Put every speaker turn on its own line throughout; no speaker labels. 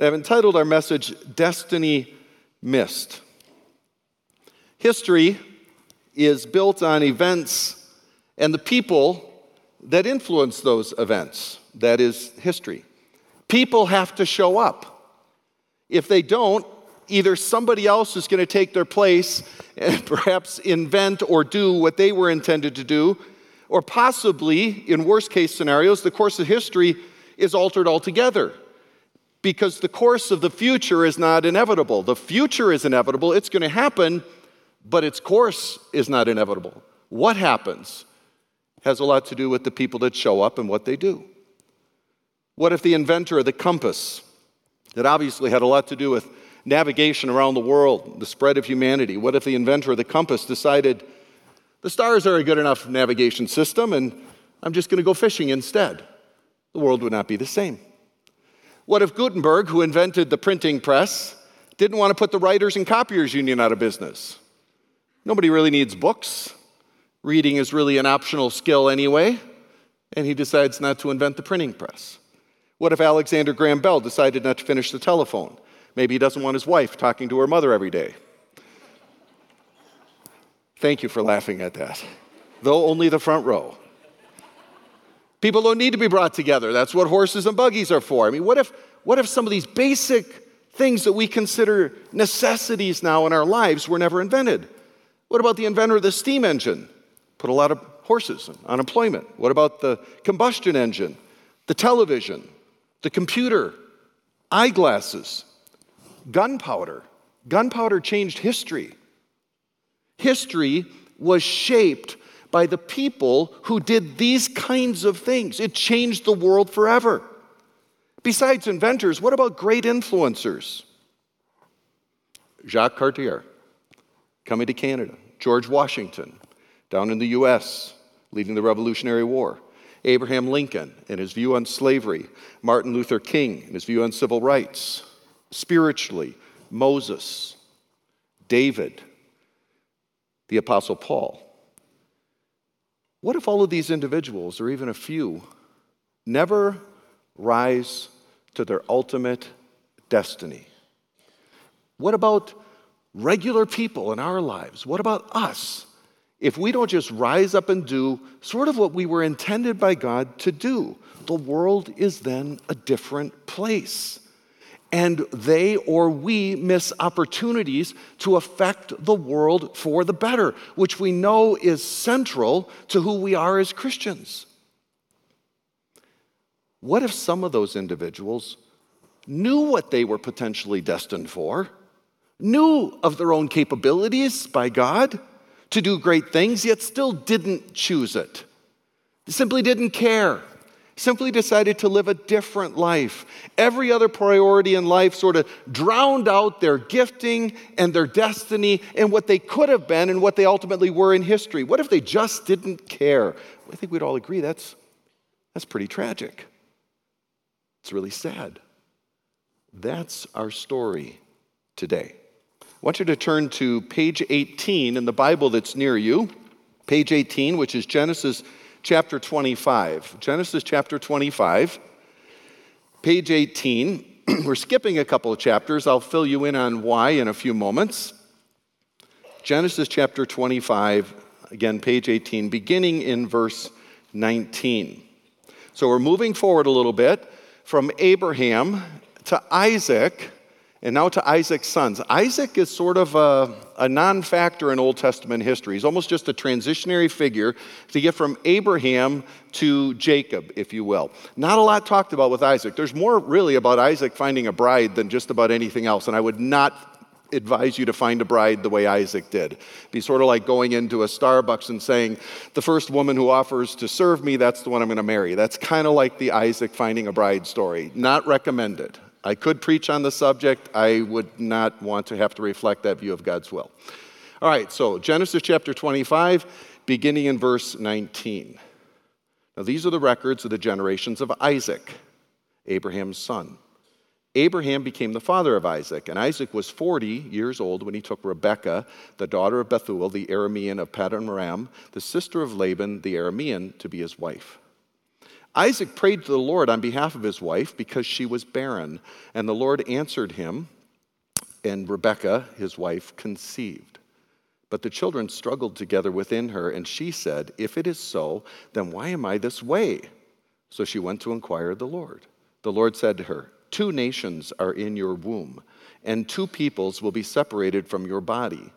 I've entitled our message, Destiny Missed. History is built on events and the people that influence those events. That is history. People have to show up. If they don't, either somebody else is going to take their place and perhaps invent or do what they were intended to do, or possibly, in worst case scenarios, the course of history is altered altogether because the course of the future is not inevitable. The future is inevitable, it's going to happen, but its course is not inevitable. What happens has a lot to do with the people that show up and what they do. What if the inventor of the compass, that obviously had a lot to do with navigation around the world, the spread of humanity, what if the inventor of the compass decided the stars are a good enough navigation system and I'm just going to go fishing instead? The world would not be the same. What if Gutenberg, who invented the printing press, didn't want to put the Writers and Copiers Union out of business? Nobody really needs books. Reading is really an optional skill anyway, and he decides not to invent the printing press. What if Alexander Graham Bell decided not to finish the telephone? Maybe he doesn't want his wife talking to her mother every day. Thank you for laughing at that, though only the front row. People don't need to be brought together. That's what horses and buggies are for. I mean, what if, what if some of these basic things that we consider necessities now in our lives were never invented? What about the inventor of the steam engine? Put a lot of horses on employment. What about the combustion engine, the television, the computer, eyeglasses, gunpowder? Gunpowder changed history. History was shaped by the people who did these kinds of things. It changed the world forever. Besides inventors, what about great influencers? Jacques Cartier, coming to Canada. George Washington, down in the US, leading the Revolutionary War. Abraham Lincoln and his view on slavery. Martin Luther King and his view on civil rights. Spiritually, Moses, David, the Apostle Paul. What if all of these individuals, or even a few, never rise to their ultimate destiny? What about regular people in our lives? What about us? If we don't just rise up and do sort of what we were intended by God to do, the world is then a different place and they or we miss opportunities to affect the world for the better, which we know is central to who we are as Christians. What if some of those individuals knew what they were potentially destined for, knew of their own capabilities by God to do great things, yet still didn't choose it? They simply didn't care simply decided to live a different life. Every other priority in life sort of drowned out their gifting and their destiny and what they could have been and what they ultimately were in history. What if they just didn't care? I think we'd all agree that's, that's pretty tragic. It's really sad. That's our story today. I want you to turn to page 18 in the Bible that's near you, page 18, which is Genesis chapter 25. Genesis chapter 25, page 18. We're skipping a couple of chapters. I'll fill you in on why in a few moments. Genesis chapter 25, again, page 18, beginning in verse 19. So we're moving forward a little bit from Abraham to Isaac and now to Isaac's sons. Isaac is sort of a, a non factor in Old Testament history. He's almost just a transitionary figure to get from Abraham to Jacob, if you will. Not a lot talked about with Isaac. There's more really about Isaac finding a bride than just about anything else, and I would not advise you to find a bride the way Isaac did. It'd be sort of like going into a Starbucks and saying, the first woman who offers to serve me, that's the one I'm going to marry. That's kind of like the Isaac finding a bride story. Not recommended I could preach on the subject. I would not want to have to reflect that view of God's will. All right, so Genesis chapter 25, beginning in verse 19. Now, these are the records of the generations of Isaac, Abraham's son. Abraham became the father of Isaac, and Isaac was 40 years old when he took Rebekah, the daughter of Bethuel, the Aramean of Paddan Aram, the sister of Laban, the Aramean, to be his wife. Isaac prayed to the Lord on behalf of his wife because she was barren, and the Lord answered him, and Rebekah, his wife, conceived. But the children struggled together within her, and she said, If it is so, then why am I this way? So she went to inquire of the Lord. The Lord said to her, Two nations are in your womb, and two peoples will be separated from your body.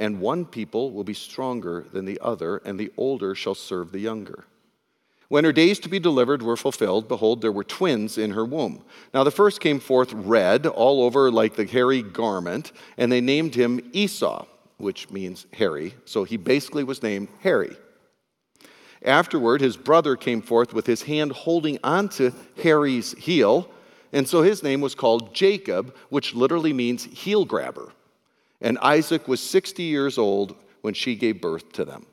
And one people will be stronger than the other, and the older shall serve the younger. When her days to be delivered were fulfilled, behold, there were twins in her womb. Now the first came forth red, all over like the hairy garment, and they named him Esau, which means hairy. So he basically was named Hairy. Afterward, his brother came forth with his hand holding onto Hairy's heel and so his name was called Jacob, which literally means heel grabber. And Isaac was 60 years old when she gave birth to them.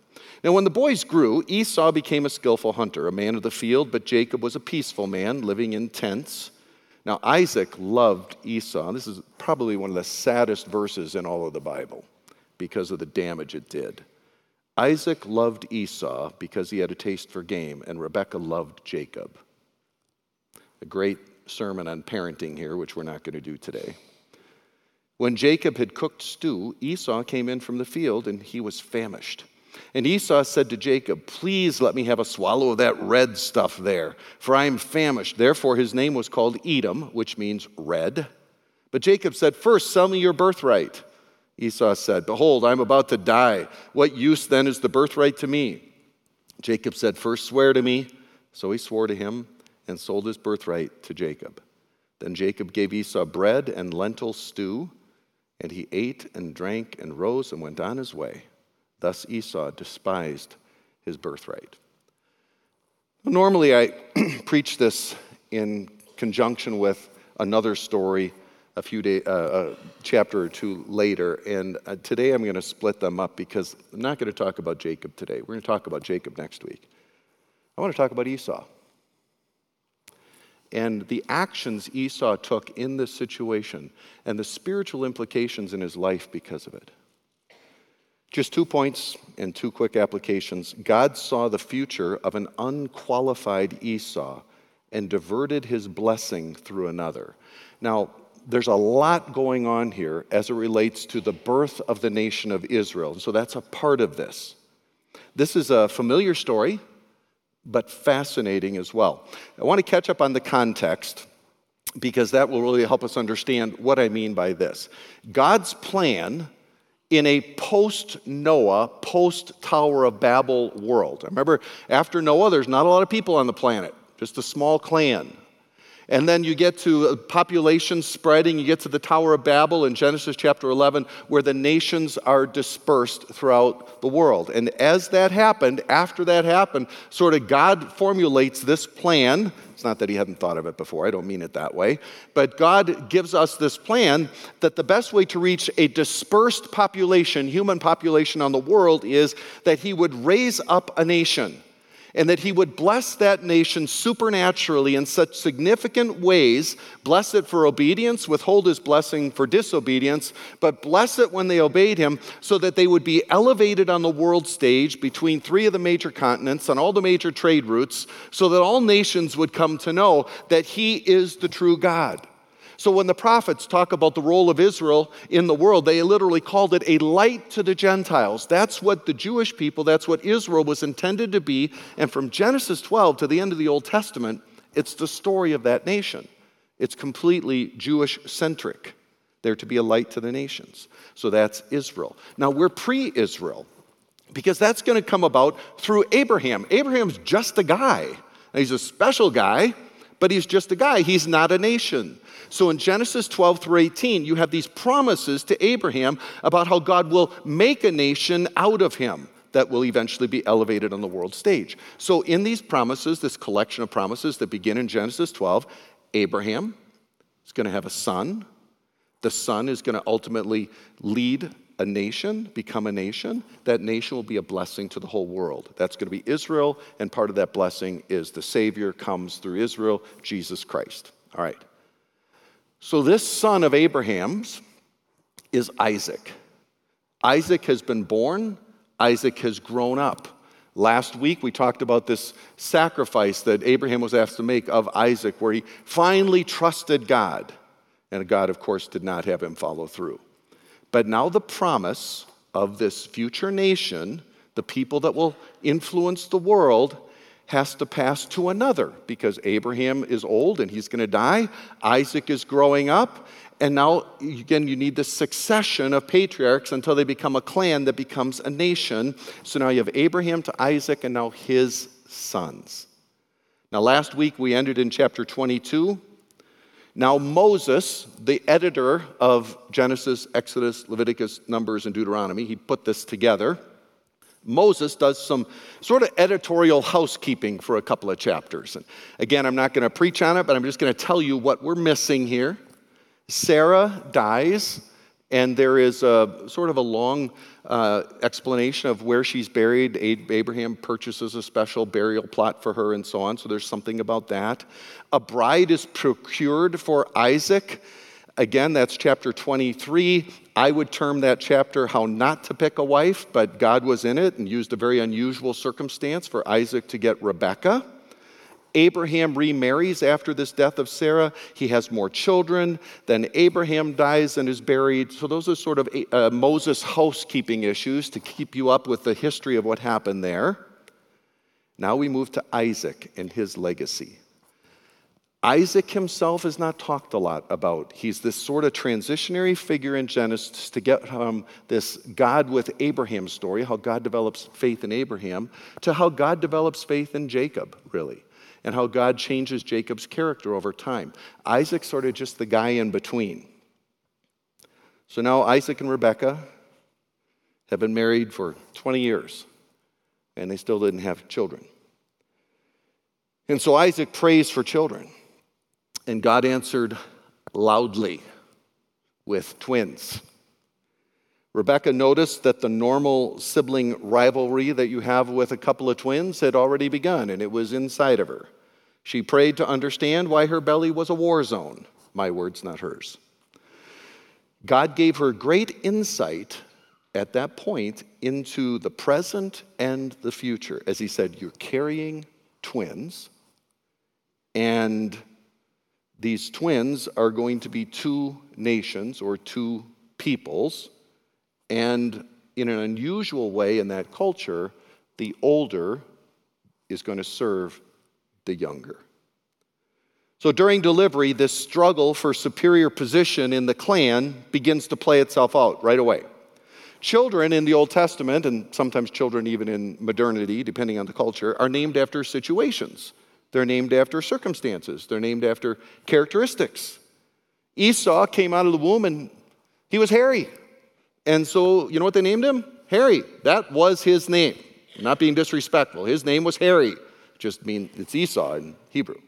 Now, when the boys grew, Esau became a skillful hunter, a man of the field, but Jacob was a peaceful man living in tents. Now, Isaac loved Esau. This is probably one of the saddest verses in all of the Bible because of the damage it did. Isaac loved Esau because he had a taste for game, and Rebekah loved Jacob. A great sermon on parenting here, which we're not going to do today. When Jacob had cooked stew, Esau came in from the field and he was famished. And Esau said to Jacob, Please let me have a swallow of that red stuff there, for I am famished. Therefore, his name was called Edom, which means red. But Jacob said, First, sell me your birthright. Esau said, Behold, I am about to die. What use then is the birthright to me? Jacob said, First, swear to me. So he swore to him and sold his birthright to Jacob. Then Jacob gave Esau bread and lentil stew, and he ate and drank and rose and went on his way. Thus Esau despised his birthright. Normally, I preach this in conjunction with another story a few day, uh, a chapter or two later, and uh, today I'm going to split them up because I'm not going to talk about Jacob today. We're going to talk about Jacob next week. I want to talk about Esau and the actions Esau took in this situation and the spiritual implications in his life because of it. Just two points and two quick applications. God saw the future of an unqualified Esau and diverted his blessing through another. Now, there's a lot going on here as it relates to the birth of the nation of Israel. So that's a part of this. This is a familiar story but fascinating as well. I want to catch up on the context because that will really help us understand what I mean by this. God's plan in a post Noah, post Tower of Babel world. I remember, after Noah, there's not a lot of people on the planet, just a small clan. And then you get to population spreading, you get to the Tower of Babel in Genesis chapter 11, where the nations are dispersed throughout the world. And as that happened, after that happened, sort of God formulates this plan. It's not that he hadn't thought of it before, I don't mean it that way. But God gives us this plan that the best way to reach a dispersed population, human population on the world, is that he would raise up a nation and that he would bless that nation supernaturally in such significant ways bless it for obedience, withhold his blessing for disobedience, but bless it when they obeyed him so that they would be elevated on the world stage between three of the major continents on all the major trade routes so that all nations would come to know that he is the true God. So when the prophets talk about the role of Israel in the world, they literally called it a light to the Gentiles. That's what the Jewish people, that's what Israel was intended to be. And from Genesis 12 to the end of the Old Testament, it's the story of that nation. It's completely Jewish centric. They're to be a light to the nations. So that's Israel. Now we're pre Israel because that's going to come about through Abraham. Abraham's just a guy. Now, he's a special guy, but he's just a guy. He's not a nation. So in Genesis 12 through 18, you have these promises to Abraham about how God will make a nation out of him that will eventually be elevated on the world stage. So in these promises, this collection of promises that begin in Genesis 12, Abraham, is going to have a son. The son is going to ultimately lead a nation, become a nation. That nation will be a blessing to the whole world. That's going to be Israel, and part of that blessing is the Savior comes through Israel, Jesus Christ. All right. So, this son of Abraham's is Isaac. Isaac has been born, Isaac has grown up. Last week, we talked about this sacrifice that Abraham was asked to make of Isaac, where he finally trusted God. And God, of course, did not have him follow through. But now, the promise of this future nation, the people that will influence the world, has to pass to another because Abraham is old and he's going to die. Isaac is growing up. And now, again, you need the succession of patriarchs until they become a clan that becomes a nation. So now you have Abraham to Isaac and now his sons. Now, last week we ended in chapter 22. Now, Moses, the editor of Genesis, Exodus, Leviticus, Numbers, and Deuteronomy, he put this together. Moses does some sort of editorial housekeeping for a couple of chapters. And again, I'm not going to preach on it, but I'm just going to tell you what we're missing here. Sarah dies, and there is a sort of a long uh, explanation of where she's buried. Abraham purchases a special burial plot for her, and so on. So there's something about that. A bride is procured for Isaac. Again, that's chapter 23. I would term that chapter How Not to Pick a Wife, but God was in it and used a very unusual circumstance for Isaac to get Rebekah. Abraham remarries after this death of Sarah. He has more children. Then Abraham dies and is buried. So, those are sort of uh, Moses housekeeping issues to keep you up with the history of what happened there. Now we move to Isaac and his legacy. Isaac himself is not talked a lot about. He's this sort of transitionary figure in Genesis to get from this God with Abraham story, how God develops faith in Abraham, to how God develops faith in Jacob, really, and how God changes Jacob's character over time. Isaac's sort of just the guy in between. So now Isaac and Rebekah have been married for 20 years, and they still didn't have children. And so Isaac prays for children. And God answered loudly with twins. Rebecca noticed that the normal sibling rivalry that you have with a couple of twins had already begun, and it was inside of her. She prayed to understand why her belly was a war zone. My words, not hers. God gave her great insight at that point into the present and the future. As he said, You're carrying twins, and these twins are going to be two nations or two peoples. And in an unusual way in that culture, the older is going to serve the younger. So during delivery, this struggle for superior position in the clan begins to play itself out right away. Children in the Old Testament, and sometimes children even in modernity, depending on the culture, are named after situations. They're named after circumstances, they're named after characteristics. Esau came out of the womb and he was hairy. And so, you know what they named him? Harry. That was his name. not being disrespectful. His name was Harry. Just mean it's Esau in Hebrew.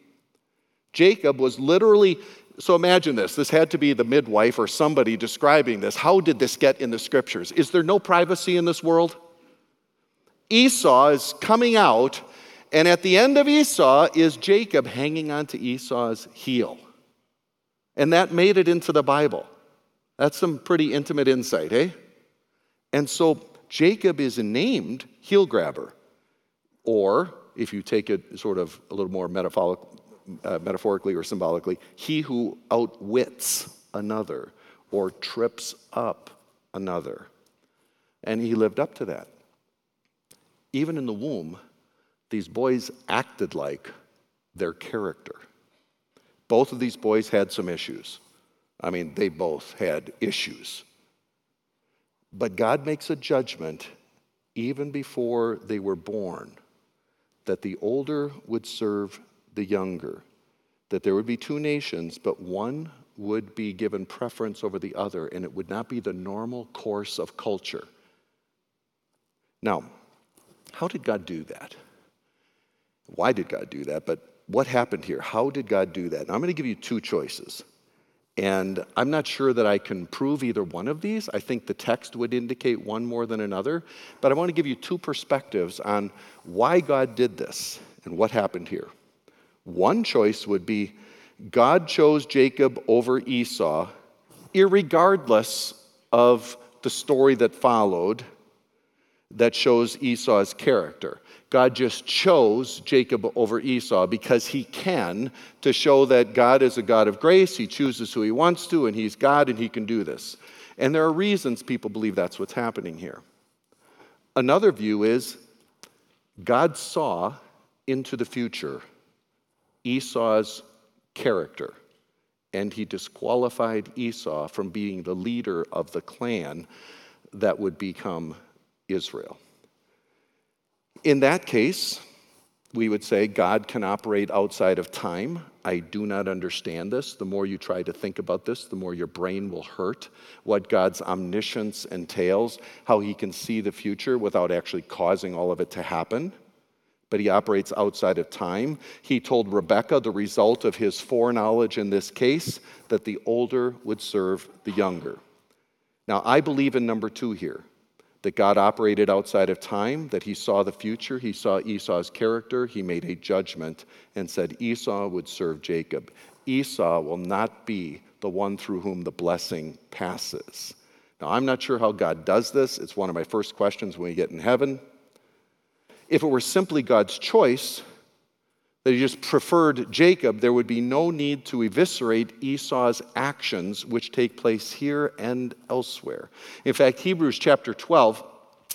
Jacob was literally so imagine this. This had to be the midwife or somebody describing this. How did this get in the scriptures? Is there no privacy in this world? Esau is coming out and at the end of Esau is Jacob hanging onto Esau's heel. And that made it into the Bible. That's some pretty intimate insight, eh? And so Jacob is named heel grabber. Or, if you take it sort of a little more metaphoric, uh, metaphorically or symbolically, he who outwits another or trips up another. And he lived up to that. Even in the womb, these boys acted like their character. Both of these boys had some issues. I mean, they both had issues. But God makes a judgment even before they were born that the older would serve the younger, that there would be two nations, but one would be given preference over the other, and it would not be the normal course of culture. Now, how did God do that? Why did God do that? But what happened here? How did God do that? Now, I'm going to give you two choices. And I'm not sure that I can prove either one of these. I think the text would indicate one more than another. But I want to give you two perspectives on why God did this and what happened here. One choice would be God chose Jacob over Esau, regardless of the story that followed that shows Esau's character. God just chose Jacob over Esau because he can to show that God is a God of grace. He chooses who he wants to, and he's God, and he can do this. And there are reasons people believe that's what's happening here. Another view is God saw into the future Esau's character, and he disqualified Esau from being the leader of the clan that would become Israel. In that case, we would say God can operate outside of time. I do not understand this. The more you try to think about this, the more your brain will hurt. What God's omniscience entails, how he can see the future without actually causing all of it to happen. But he operates outside of time. He told Rebecca the result of his foreknowledge in this case that the older would serve the younger. Now, I believe in number two here that God operated outside of time, that he saw the future, he saw Esau's character, he made a judgment and said Esau would serve Jacob. Esau will not be the one through whom the blessing passes. Now, I'm not sure how God does this. It's one of my first questions when we get in heaven. If it were simply God's choice, that he just preferred Jacob, there would be no need to eviscerate Esau's actions, which take place here and elsewhere. In fact, Hebrews chapter 12,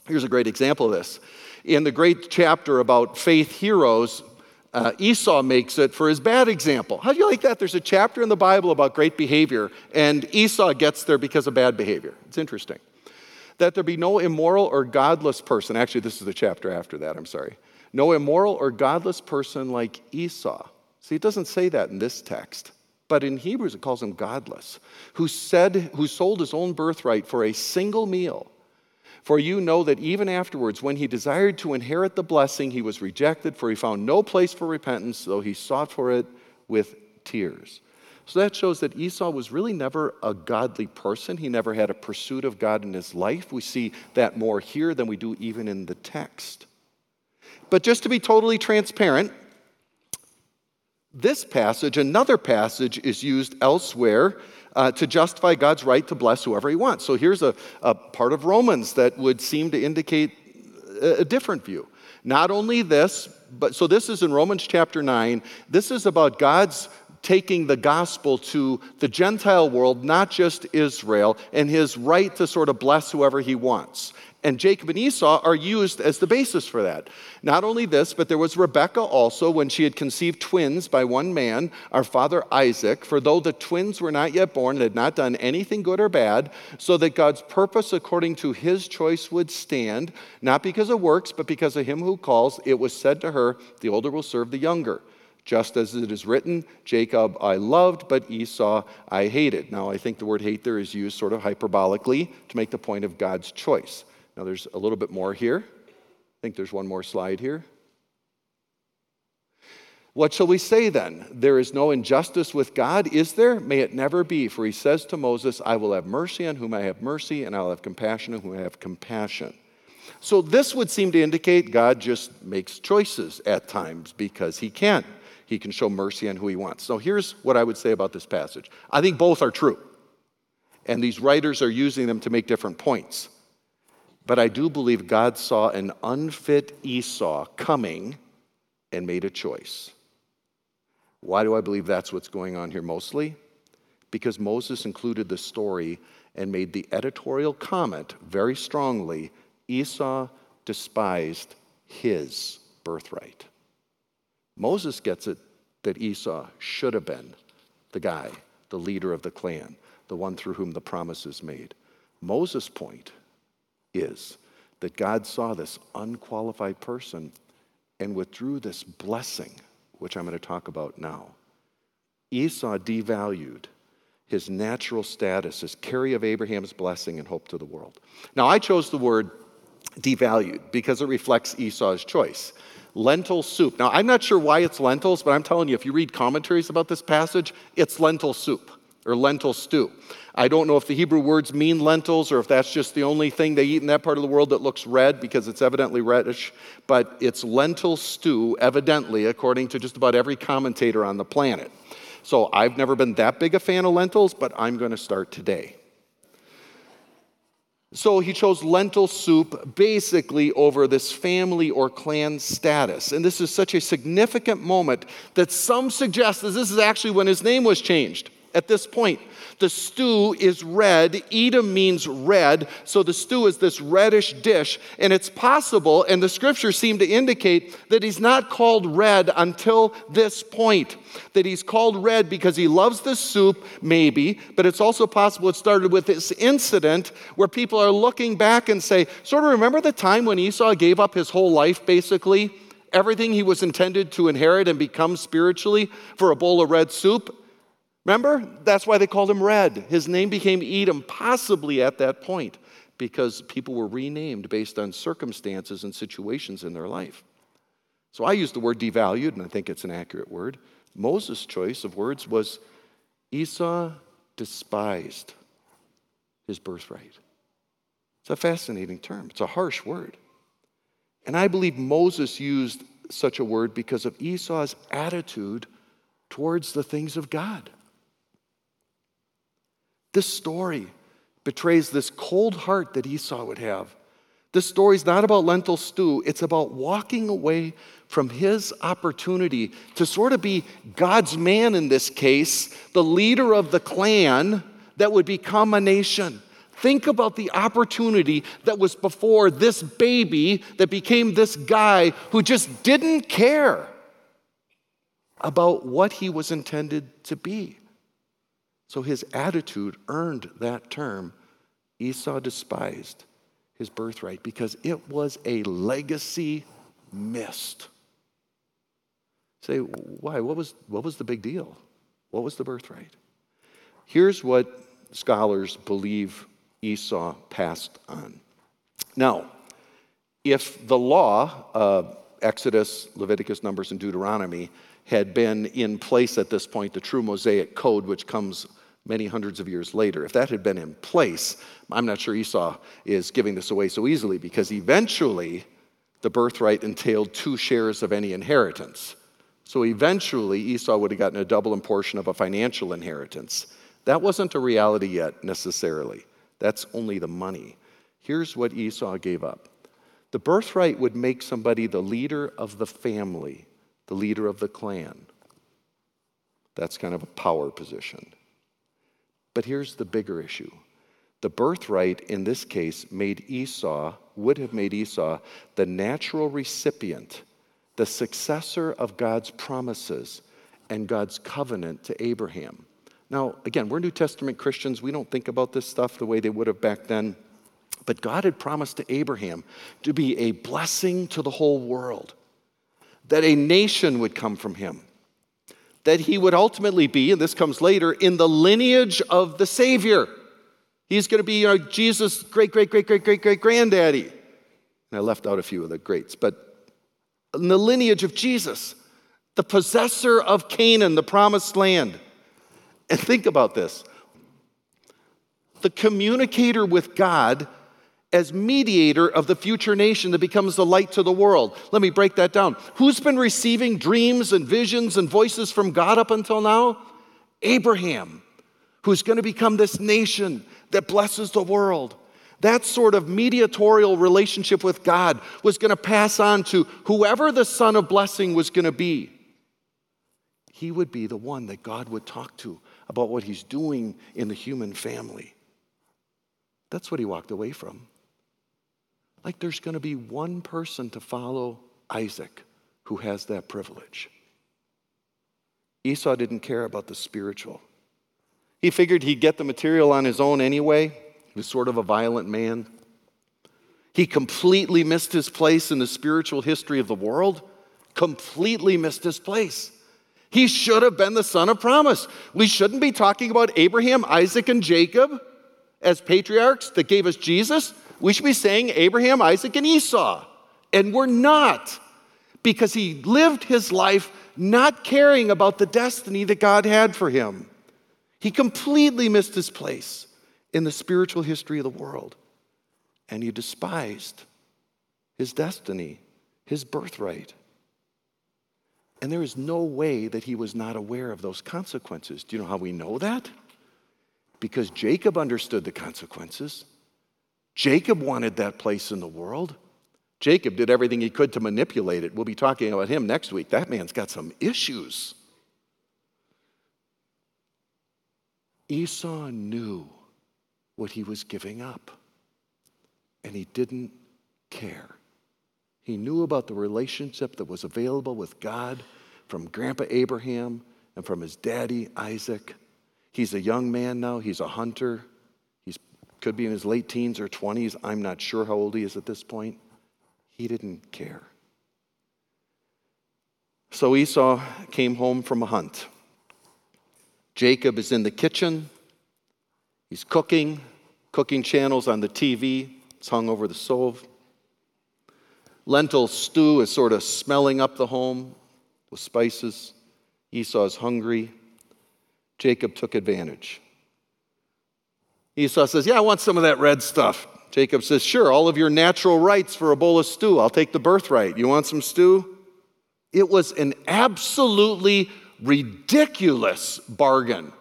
here's a great example of this. In the great chapter about faith heroes, uh, Esau makes it for his bad example. How do you like that? There's a chapter in the Bible about great behavior, and Esau gets there because of bad behavior. It's interesting. That there be no immoral or godless person. Actually, this is the chapter after that, I'm sorry no immoral or godless person like Esau. See, it doesn't say that in this text, but in Hebrews it calls him godless, who said, who sold his own birthright for a single meal. For you know that even afterwards, when he desired to inherit the blessing, he was rejected, for he found no place for repentance, though he sought for it with tears. So that shows that Esau was really never a godly person. He never had a pursuit of God in his life. We see that more here than we do even in the text. But just to be totally transparent, this passage, another passage, is used elsewhere uh, to justify God's right to bless whoever he wants. So here's a, a part of Romans that would seem to indicate a, a different view. Not only this, but so this is in Romans chapter 9. This is about God's taking the gospel to the Gentile world, not just Israel, and his right to sort of bless whoever he wants. And Jacob and Esau are used as the basis for that. Not only this, but there was Rebekah also when she had conceived twins by one man, our father Isaac. For though the twins were not yet born and had not done anything good or bad, so that God's purpose according to his choice would stand, not because of works, but because of him who calls, it was said to her, The older will serve the younger. Just as it is written, Jacob I loved, but Esau I hated. Now, I think the word hate there is used sort of hyperbolically to make the point of God's choice. Now, there's a little bit more here. I think there's one more slide here. What shall we say then? There is no injustice with God, is there? May it never be. For he says to Moses, I will have mercy on whom I have mercy, and I will have compassion on whom I have compassion. So, this would seem to indicate God just makes choices at times because he can. He can show mercy on who he wants. So, here's what I would say about this passage I think both are true. And these writers are using them to make different points. But I do believe God saw an unfit Esau coming and made a choice. Why do I believe that's what's going on here mostly? Because Moses included the story and made the editorial comment very strongly Esau despised his birthright. Moses gets it that Esau should have been the guy, the leader of the clan, the one through whom the promise is made. Moses' point is that God saw this unqualified person and withdrew this blessing, which I'm going to talk about now. Esau devalued his natural status as carrier of Abraham's blessing and hope to the world. Now, I chose the word devalued because it reflects Esau's choice. Lentil soup. Now, I'm not sure why it's lentils, but I'm telling you, if you read commentaries about this passage, it's lentil soup. Or lentil stew. I don't know if the Hebrew words mean lentils or if that's just the only thing they eat in that part of the world that looks red because it's evidently reddish, but it's lentil stew, evidently, according to just about every commentator on the planet. So I've never been that big a fan of lentils, but I'm going to start today. So he chose lentil soup basically over this family or clan status. And this is such a significant moment that some suggest that this is actually when his name was changed at this point. The stew is red. Edom means red. So the stew is this reddish dish. And it's possible, and the scriptures seem to indicate that he's not called red until this point. That he's called red because he loves the soup, maybe, but it's also possible it started with this incident where people are looking back and say, sort of remember the time when Esau gave up his whole life, basically? Everything he was intended to inherit and become spiritually for a bowl of red soup? Remember? That's why they called him Red. His name became Edom, possibly at that point, because people were renamed based on circumstances and situations in their life. So I use the word devalued, and I think it's an accurate word. Moses' choice of words was Esau despised his birthright. It's a fascinating term, it's a harsh word. And I believe Moses used such a word because of Esau's attitude towards the things of God. This story betrays this cold heart that Esau would have. This story is not about lentil stew, it's about walking away from his opportunity to sort of be God's man in this case, the leader of the clan that would become a nation. Think about the opportunity that was before this baby that became this guy who just didn't care about what he was intended to be. So his attitude earned that term. Esau despised his birthright because it was a legacy missed. Say, why? What was, what was the big deal? What was the birthright? Here's what scholars believe Esau passed on. Now, if the law, uh, Exodus, Leviticus, Numbers, and Deuteronomy, had been in place at this point, the true Mosaic code, which comes many hundreds of years later. If that had been in place, I'm not sure Esau is giving this away so easily because eventually the birthright entailed two shares of any inheritance. So eventually Esau would have gotten a double portion of a financial inheritance. That wasn't a reality yet necessarily. That's only the money. Here's what Esau gave up the birthright would make somebody the leader of the family, the leader of the clan. That's kind of a power position. But here's the bigger issue the birthright in this case made Esau, would have made Esau the natural recipient, the successor of God's promises and God's covenant to Abraham. Now, again, we're New Testament Christians. We don't think about this stuff the way they would have back then. But God had promised to Abraham to be a blessing to the whole world, that a nation would come from him that he would ultimately be, and this comes later, in the lineage of the Savior. He's going to be know, Jesus' great, great, great, great, great, great granddaddy. And I left out a few of the greats, but in the lineage of Jesus, the possessor of Canaan, the promised land. And think about this the communicator with God as mediator of the future nation that becomes the light to the world. Let me break that down. Who's been receiving dreams and visions and voices from God up until now? Abraham, who's going to become this nation that blesses the world. That sort of mediatorial relationship with God was going to pass on to whoever the son of blessing was going to be. He would be the one that God would talk to about what he's doing in the human family. That's what he walked away from. Like there's going to be one person to follow Isaac who has that privilege. Esau didn't care about the spiritual. He figured he'd get the material on his own anyway. He was sort of a violent man. He completely missed his place in the spiritual history of the world, completely missed his place. He should have been the son of promise. We shouldn't be talking about Abraham, Isaac, and Jacob as patriarchs that gave us Jesus. We should be saying Abraham, Isaac, and Esau. And we're not because he lived his life not caring about the destiny that God had for him. He completely missed his place in the spiritual history of the world. And he despised his destiny, his birthright. And there is no way that he was not aware of those consequences. Do you know how we know that? Because Jacob understood the consequences. Jacob wanted that place in the world. Jacob did everything he could to manipulate it. We'll be talking about him next week. That man's got some issues. Esau knew what he was giving up, and he didn't care. He knew about the relationship that was available with God from Grandpa Abraham and from his daddy Isaac. He's a young man now, he's a hunter. Could be in his late teens or 20s. I'm not sure how old he is at this point. He didn't care. So Esau came home from a hunt. Jacob is in the kitchen. He's cooking, cooking channels on the TV. It's hung over the stove. Lentil stew is sort of smelling up the home with spices. Esau is hungry. Jacob took advantage. Esau says, Yeah, I want some of that red stuff. Jacob says, Sure, all of your natural rights for a bowl of stew. I'll take the birthright. You want some stew? It was an absolutely ridiculous bargain.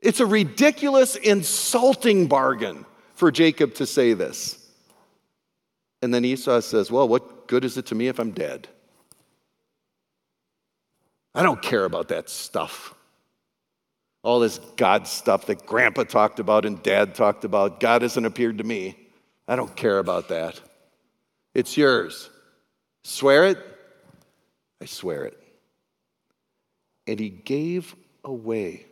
It's a ridiculous, insulting bargain for Jacob to say this. And then Esau says, Well, what good is it to me if I'm dead? I don't care about that stuff. All this God stuff that grandpa talked about and dad talked about. God hasn't appeared to me. I don't care about that. It's yours. Swear it? I swear it. And he gave away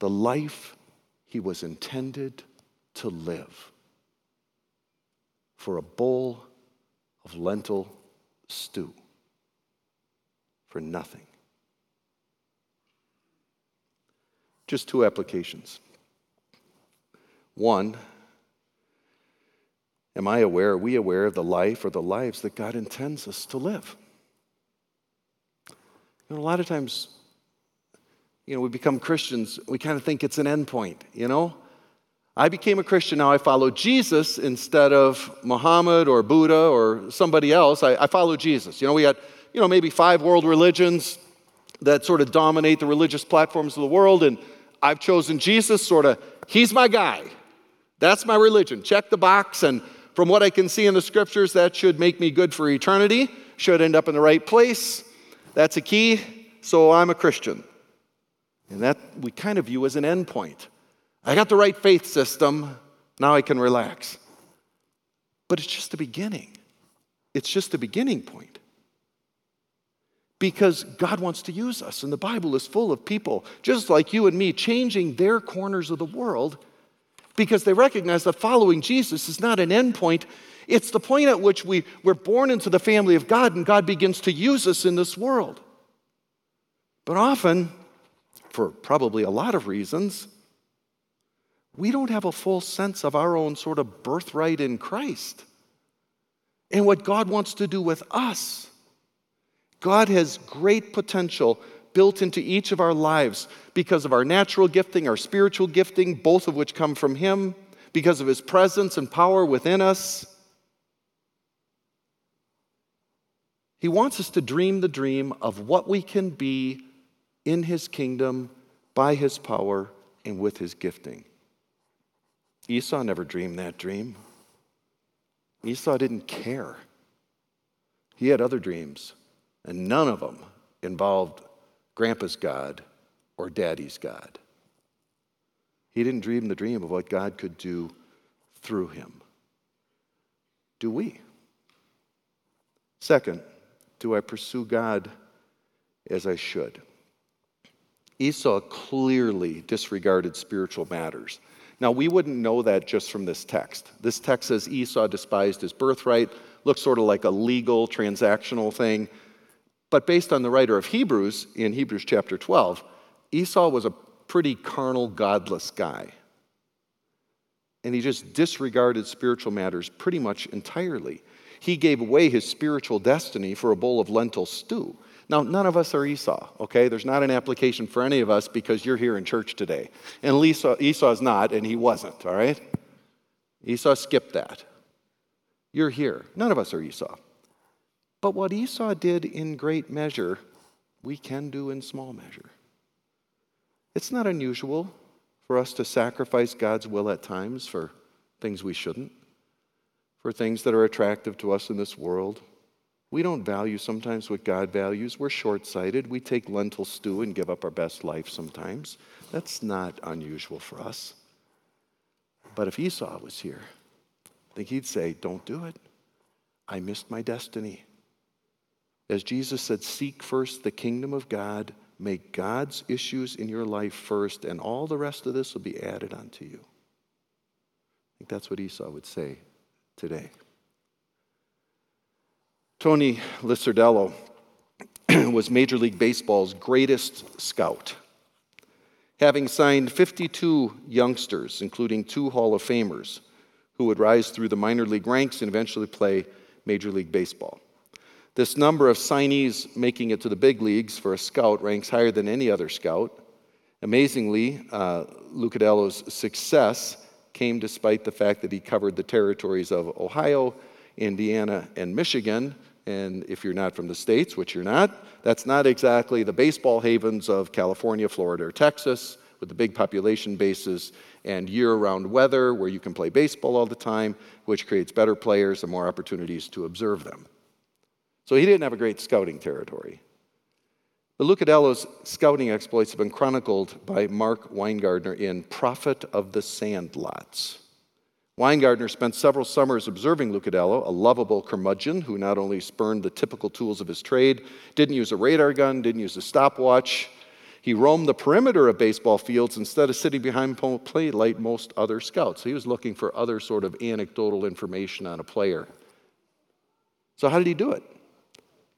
the life he was intended to live for a bowl of lentil stew for nothing. Just two applications. One, am I aware, are we aware of the life or the lives that God intends us to live? You know, a lot of times, you know, we become Christians, we kind of think it's an end point, you know? I became a Christian, now I follow Jesus instead of Muhammad or Buddha or somebody else. I, I follow Jesus. You know, we got you know, maybe five world religions that sort of dominate the religious platforms of the world, and I've chosen Jesus, sort of, he's my guy. That's my religion. Check the box, and from what I can see in the scriptures, that should make me good for eternity, should end up in the right place. That's a key. So I'm a Christian. And that we kind of view as an endpoint. I got the right faith system, now I can relax. But it's just the beginning. It's just the beginning point because God wants to use us. And the Bible is full of people, just like you and me, changing their corners of the world because they recognize that following Jesus is not an endpoint. It's the point at which we, we're born into the family of God and God begins to use us in this world. But often, for probably a lot of reasons, we don't have a full sense of our own sort of birthright in Christ and what God wants to do with us. God has great potential built into each of our lives because of our natural gifting, our spiritual gifting, both of which come from Him, because of His presence and power within us. He wants us to dream the dream of what we can be in His kingdom by His power and with His gifting. Esau never dreamed that dream. Esau didn't care. He had other dreams. And none of them involved grandpa's God or daddy's God. He didn't dream the dream of what God could do through him. Do we? Second, do I pursue God as I should? Esau clearly disregarded spiritual matters. Now, we wouldn't know that just from this text. This text says Esau despised his birthright, looks sort of like a legal, transactional thing. But based on the writer of Hebrews, in Hebrews chapter 12, Esau was a pretty carnal, godless guy. And he just disregarded spiritual matters pretty much entirely. He gave away his spiritual destiny for a bowl of lentil stew. Now, none of us are Esau, okay? There's not an application for any of us because you're here in church today. And Esau, Esau's not, and he wasn't, all right? Esau skipped that. You're here. None of us are Esau. But what Esau did in great measure, we can do in small measure. It's not unusual for us to sacrifice God's will at times for things we shouldn't, for things that are attractive to us in this world, we don't value sometimes what God values. We're short sighted. We take lentil stew and give up our best life sometimes. That's not unusual for us. But if Esau was here, I think he'd say, Don't do it. I missed my destiny. As Jesus said, Seek first the kingdom of God, make God's issues in your life first, and all the rest of this will be added unto you. I think that's what Esau would say today. Tony Lucadello was Major League Baseball's greatest scout. Having signed 52 youngsters, including two Hall of Famers, who would rise through the minor league ranks and eventually play Major League Baseball. This number of signees making it to the big leagues for a scout ranks higher than any other scout. Amazingly, uh, Lucadello's success came despite the fact that he covered the territories of Ohio, Indiana, and Michigan, and if you're not from the States, which you're not, that's not exactly the baseball havens of California, Florida, or Texas with the big population bases and year round weather where you can play baseball all the time, which creates better players and more opportunities to observe them. So he didn't have a great scouting territory. But Lucadello's scouting exploits have been chronicled by Mark Winegardner in Prophet of the Sandlots. Winegardner spent several summers observing Lucadello, a lovable curmudgeon who not only spurned the typical tools of his trade, didn't use a radar gun, didn't use a stopwatch. He roamed the perimeter of baseball fields instead of sitting behind plate like most other scouts. He was looking for other sort of anecdotal information on a player. So, how did he do it?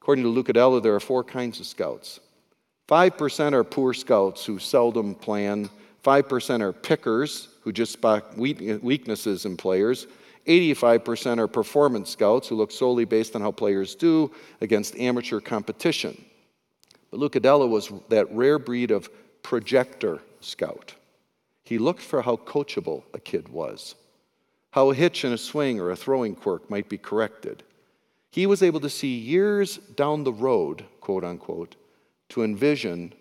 According to Lucadello, there are four kinds of scouts. 5% are poor scouts who seldom plan 5% are pickers who just spot weaknesses in players. 85% are performance scouts who look solely based on how players do against amateur competition. But Lucadello was that rare breed of projector scout. He looked for how coachable a kid was, how a hitch in a swing or a throwing quirk might be corrected. He was able to see years down the road, quote unquote, to envision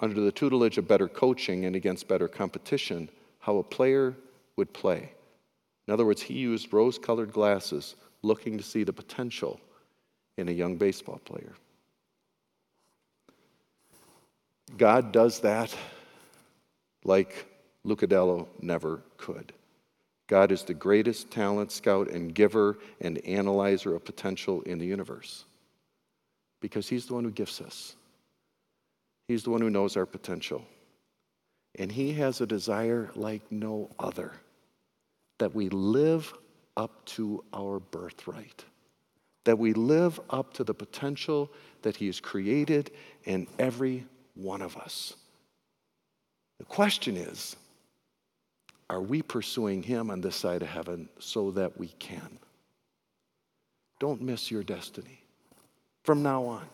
under the tutelage of better coaching and against better competition, how a player would play. In other words, he used rose colored glasses looking to see the potential in a young baseball player. God does that like Lucadello never could. God is the greatest talent scout and giver and analyzer of potential in the universe because he's the one who gifts us. He's the one who knows our potential. And He has a desire like no other that we live up to our birthright, that we live up to the potential that He has created in every one of us. The question is are we pursuing Him on this side of heaven so that we can? Don't miss your destiny from now on.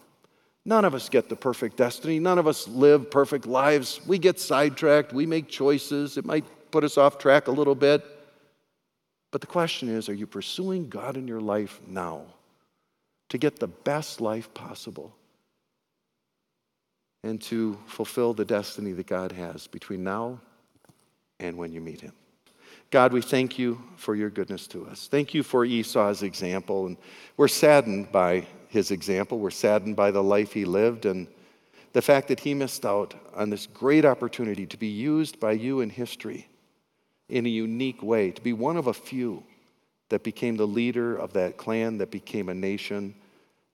None of us get the perfect destiny. None of us live perfect lives. We get sidetracked. We make choices. It might put us off track a little bit. But the question is are you pursuing God in your life now to get the best life possible and to fulfill the destiny that God has between now and when you meet Him? God, we thank you for your goodness to us. Thank you for Esau's example. And we're saddened by his example. We're saddened by the life he lived and the fact that he missed out on this great opportunity to be used by you in history in a unique way, to be one of a few that became the leader of that clan, that became a nation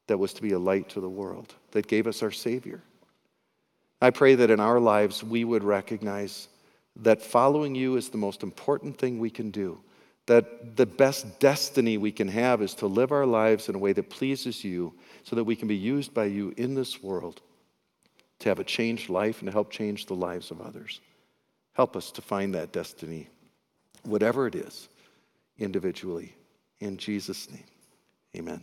that was to be a light to the world, that gave us our Savior. I pray that in our lives we would recognize that following you is the most important thing we can do that the best destiny we can have is to live our lives in a way that pleases you so that we can be used by you in this world to have a changed life and to help change the lives of others. Help us to find that destiny, whatever it is, individually. In Jesus' name, amen.